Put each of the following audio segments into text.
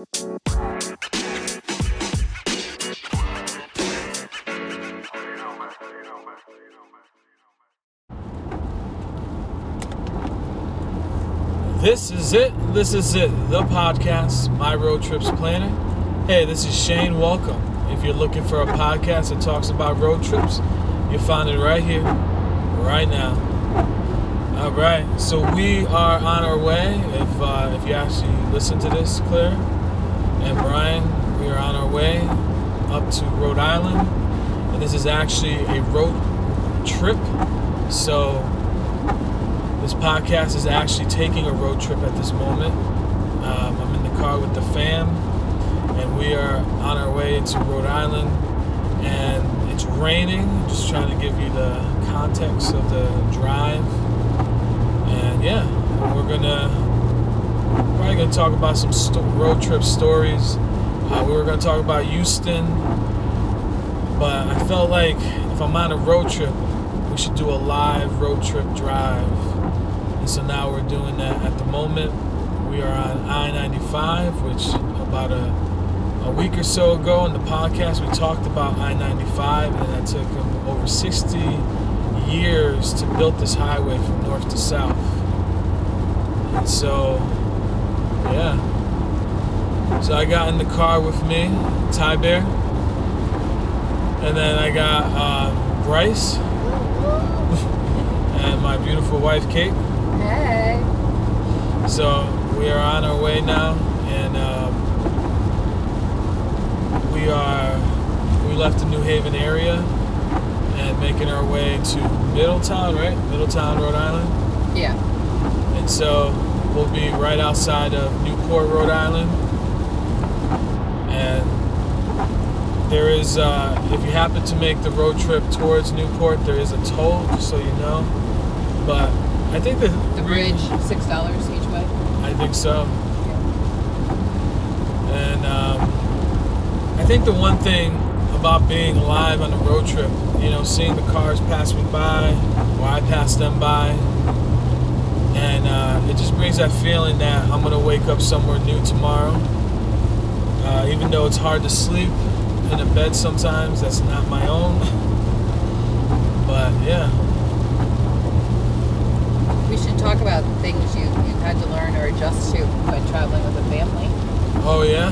This is it. This is it. The podcast, My Road Trips Planning. Hey, this is Shane. Welcome. If you're looking for a podcast that talks about road trips, you'll find it right here, right now. All right. So we are on our way. If uh, if you actually listen to this, Claire and Brian, we are on our way up to Rhode Island, and this is actually a road trip. So this podcast is actually taking a road trip at this moment. Um, I'm in the car with the fam, and we are on our way to Rhode Island. And it's raining. Just trying to give you the context of the drive. And yeah, we're gonna probably gonna talk about some sto- road trip stories. Uh, we were gonna talk about Houston, but I felt like if I'm on a road trip, we should do a live road trip drive. And so now we're doing that at the moment. We are on I 95, which about a, a week or so ago in the podcast, we talked about I 95, and that took over 60 years to build this highway from north to south. And so, yeah. So I got in the car with me, Ty Bear, and then I got uh, Bryce and my beautiful wife Kate. Hey. So we are on our way now, and um, we are we left the New Haven area and making our way to Middletown, right? Middletown, Rhode Island, Yeah. and so we'll be right outside of Newport, Rhode Island, and there is uh, if you happen to make the road trip towards Newport, there is a toll, just so you know. But I think that The bridge, six dollars each way. I think so. And um, I think the one thing about being alive on a road trip, you know, seeing the cars pass me by, or I pass them by, and uh, it just brings that feeling that I'm gonna wake up somewhere new tomorrow. Uh, even though it's hard to sleep in a bed sometimes that's not my own. But yeah, We should talk about things you you had to learn or adjust to when traveling with a family. oh yeah,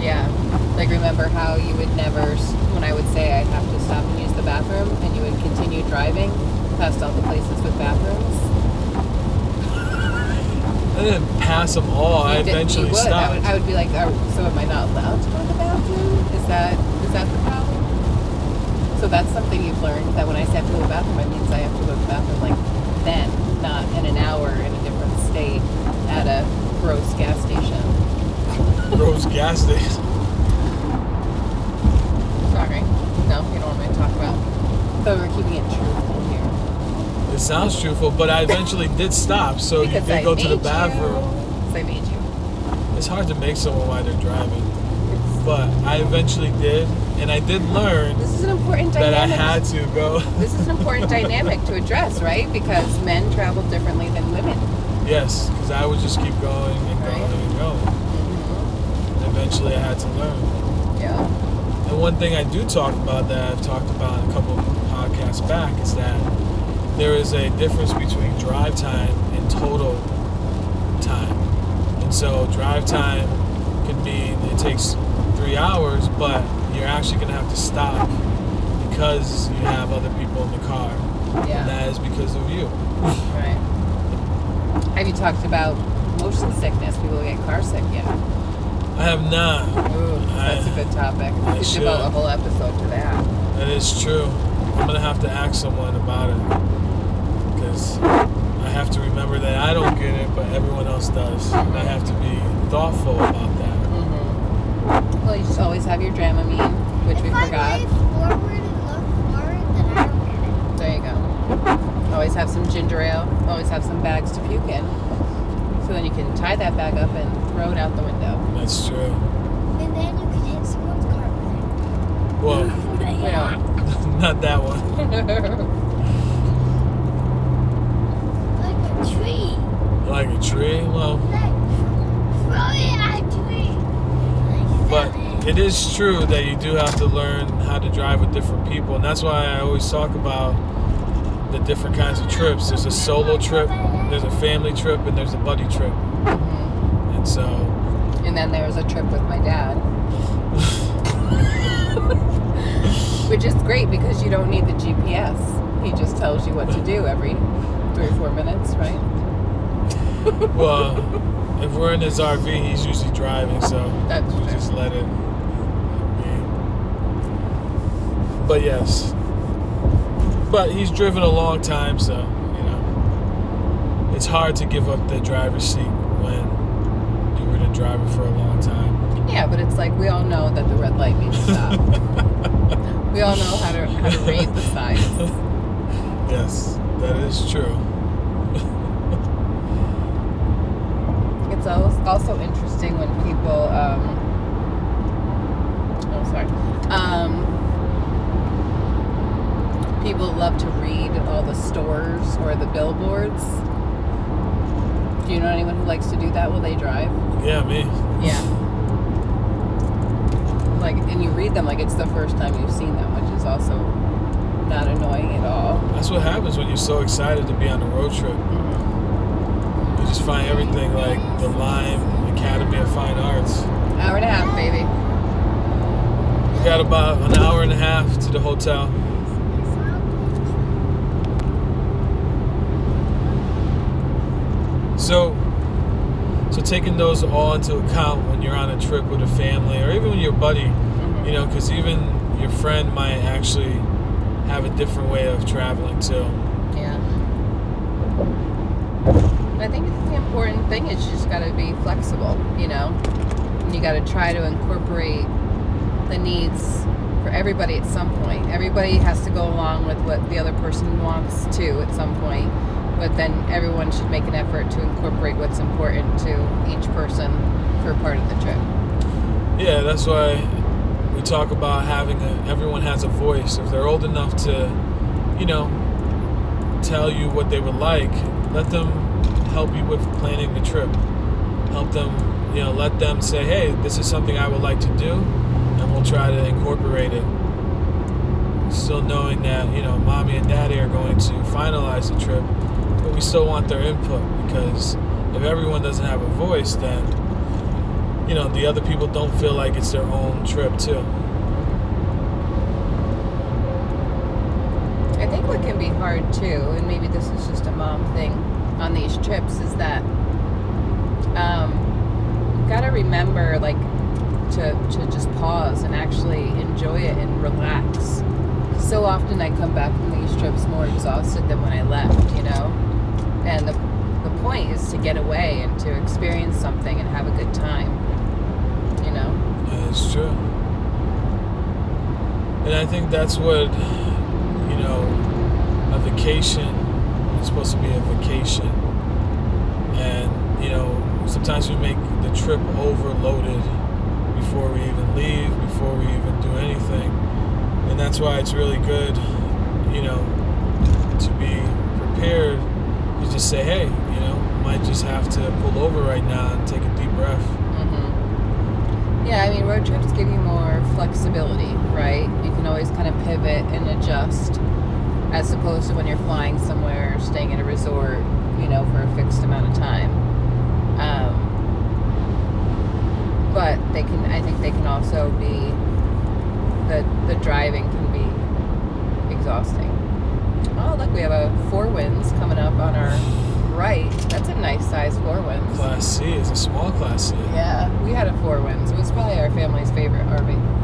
Yeah. Like remember how you would never, when I would say I'd have to stop and use the bathroom, and you would continue driving past all the places with bathrooms. I didn't pass them all. I did- eventually would. I stopped. would, I would be like, "Are- so am I not allowed to go to the bathroom? Is that is that the problem? So that's something you've learned that when I say I have to go to the bathroom, it means I have to go to the bathroom like then, not in an hour in a different state at a gross gas station. gross gas station. Sorry. No, you don't want me to talk about. So we're keeping it here. It sounds truthful, but I eventually did stop. So you Because I did go to the bathroom. I made you. It's hard to make someone while they're driving, but I eventually did, and I did learn This is an important that I dynamic. had to go. This is an important dynamic to address, right? Because men travel differently than women. yes, because I would just keep going and going Right. and going. And eventually, I had to learn. Yeah. And one thing I do talk about that I've talked about a couple podcasts back is that there is a difference between drive time and total time. And so drive time can mean it takes three hours, but you're actually going to have to stop because you have other people in the car. Yeah. And that is because of you. Right. Have you talked about motion sickness? People get car sick yet? I have not. Ooh, that's a I- good topic. I We should devote a whole episode to that. That is true. I'm going to have to ask someone about it because I have to remember that I don't get it, but everyone else does. And I have to be thoughtful about that. Mm-hmm. Well, you just always have your Dramamine, which we if forgot. I lay forward and look forward, then I don't get it. There you go. Always have some ginger ale. Always have some bags to puke in. So then you can tie that bag up and throw it out the window. That's true. And then you can hit someone's car with Well, it. We don't. not that one. like a tree. Like a tree? Well, throw it at a tree. it is true that you do have to learn how to drive with different people, and that's why I always talk about the different kinds of trips. There's a solo trip, there's a family trip, and there's a buddy trip. And so, And then there was a trip with my dad. Which is great because you don't need the GPS. He just tells you what to do every three or four minutes, right? well, if we're in his RV, he's usually driving, so That's we just let it be. But yes, but he's driven a long time, so you know, it's hard to give up the driver's seat when you were the driver for a long time. Yeah, but it's like we all know that the red light means stop. we all know how to how to read the signs. yes, that is true. It's al- also interesting when people, um, oh, sorry, um, people love to read all the stores or the billboards. Do you know anyone who likes to do that while they drive? Yeah, me. Yeah. Like, and you read them like it's the first time you've seen them, which is also not annoying at all. That's what happens when you're so excited to be on a road trip. You just find everything like the Lyme Academy of Fine Arts. Hour and a half, baby. We got about an hour and a half to the hotel. So, so taking those all into account when you're on a trip with a family or even with your buddy, Mhm. you know, because even your friend might actually have a different way of traveling too. Yeah. I think the important thing is you just got to be flexible, you know? And you got to try to incorporate the needs for everybody at some point. Everybody has to go along with what the other person wants to at some point, but then everyone should make an effort to incorporate what's important to each person for part of the trip. Yeah, that's why we talk about having a everyone has a voice. If they're old enough to, you know, tell you what they would like, let them help you with planning the trip. Help them, you know, let them say, "Hey, this is something I would like to do," and we'll try to incorporate it. Still knowing that, you know, mommy and daddy are going to finalize the trip, but we still want their input because if everyone doesn't have a voice, then you know the other people don't feel like it's their own trip too. I think what can be hard too, and maybe this is just a mom thing on these trips, is that um, you got to remember, like, to, to just pause and actually enjoy it and relax. So often I come back from these trips more exhausted than when I left, you know? And the, the point is to get away and to experience something and have a good time, you know? That's true. And I think that's what you know a vacation is supposed to be a vacation. And you know sometimes we make the trip overloaded before we even leave, before we even do anything. And that's why it's really good, you know, to be prepared to just say, hey, you know, might just have to pull over right now and take a deep breath. hmm Yeah, I mean, road trips give you more flexibility, right? You can always kind of pivot and adjust as opposed to when you're flying somewhere or staying at a resort, you know, for a fixed amount of time. Um, but they can, I think they can also be, the, the driving can be exhausting. Oh, look, we have a Four Winds coming up on our right. That's a nice size Four Winds. Class C is a small class C. Yeah, we had a Four Winds. It was probably our family's favorite RV.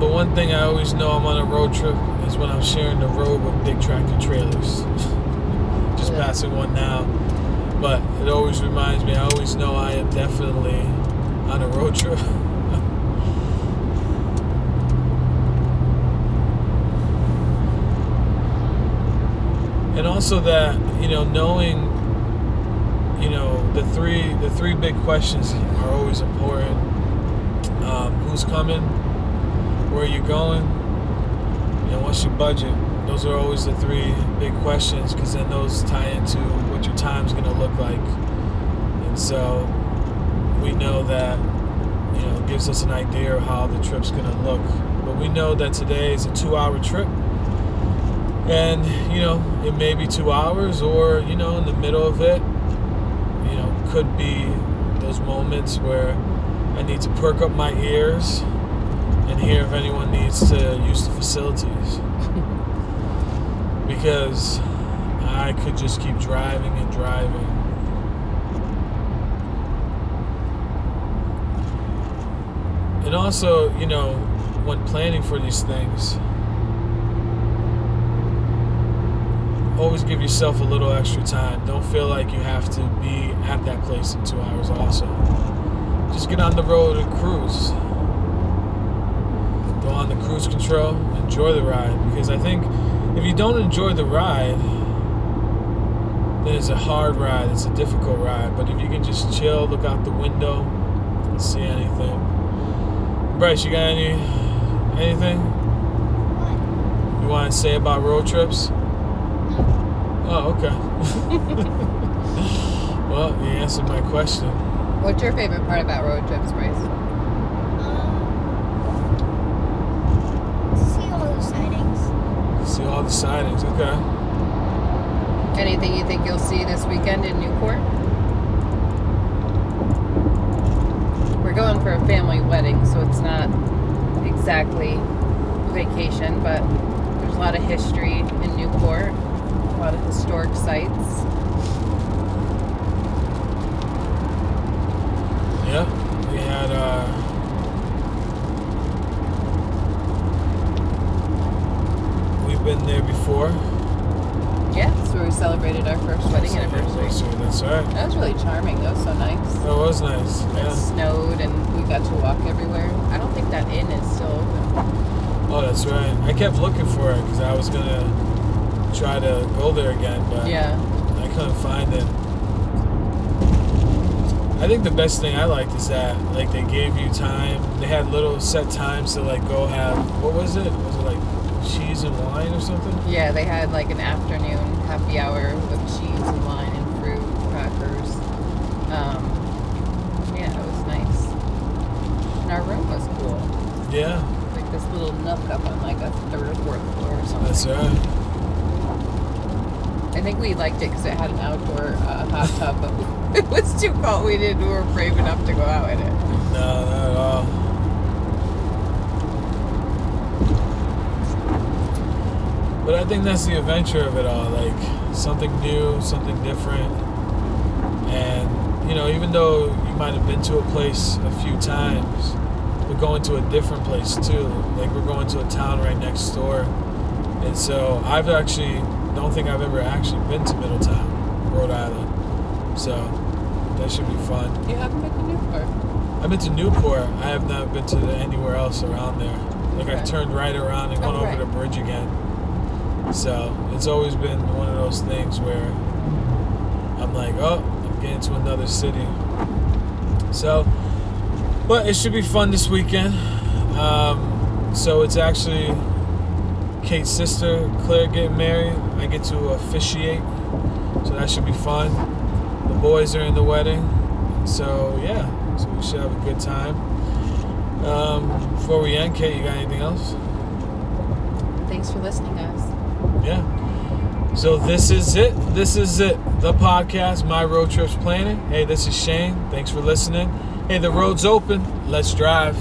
But one thing I always know I'm on a road trip is when I'm sharing the road with big tractor trailers. Just Yeah. passing one now. But it always reminds me, I always know I am definitely on a road trip. and also that, you know, knowing you know, the three the three big questions are always important. Um, who's coming? Where you're going, and what's your budget. Those are always the three big questions because then those tie into what your time's going to look like And So we know that, you know, gives us an idea of how the trip's going to look. But we know that today is a two hour trip. And, you know, it may be two hours or, you know, in the middle of it, you know, could be those moments where I need to perk up my ears and hear if anyone needs to use the facilities. because I could just keep driving and driving. And also, you know, when planning for these things, always give yourself a little extra time. Don't feel like you have to be at that place in two hours, also. Just get on the road and cruise. Go on the cruise control, enjoy the ride. Because I think if you don't enjoy the ride, then it's a hard ride, it's a difficult ride. But if you can just chill, look out the window, and see anything. Bryce, you got any anything What? you want to say about road trips? Oh, okay. well, you answered my question. What's your favorite part about road trips, Bryce? Um, to see all the sightings. See all the sightings. Okay. Anything you think you'll see this weekend in Newport? We're going for a family wedding, so it's not exactly vacation, but there's a lot of history in Newport, a lot of historic sites. Yeah. We had uh been there before. Yeah, that's where we celebrated our first wedding anniversary. So that's right. That was really charming. That was so nice. That was nice. It snowed and we got to walk everywhere. I don't think that inn is still open. Oh, that's right. I kept looking for it because I was gonna try to go there again, but Yeah. I couldn't find it. I think the best thing I liked is that like they gave you time. They had little set times to like go have what was it? Was it like cheese and wine or something? Yeah, they had like an afternoon happy hour with cheese and wine and fruit, crackers. Um, yeah, it was nice. And our room was cool. Yeah, Like this little nook up on like a third or fourth floor or something. that's right. I think we liked it because it had an outdoor uh, hot tub, but it was too cold. We didn't. We were brave enough to go out in it. No, not at all. But I think that's the adventure of it all. Like something new, something different. And, you know, even though you might have been to a place a few times, we're going to a different place too. Like we're going to a town right next door. And so I've actually don't think I've ever actually been to Middletown, Rhode Island. So that should be fun. You haven't been to Newport? I've been to Newport. I have not been to anywhere else around there. Like I've turned right around and gone over the bridge again. So it's always been one of those things where I'm like, oh, I'm getting to another city. So, but it should be fun this weekend. Um, so it's actually Kate's sister, Claire, getting married. I get to officiate. So that should be fun. The boys are in the wedding. So yeah, so we should have a good time. Um, before we end, Kate, you got anything else? Thanks for listening, guys. Yeah. So this is it. This is it. The podcast, My Road Trips Planning. Hey, this is Shane. Thanks for listening. Hey, the road's open. Let's drive.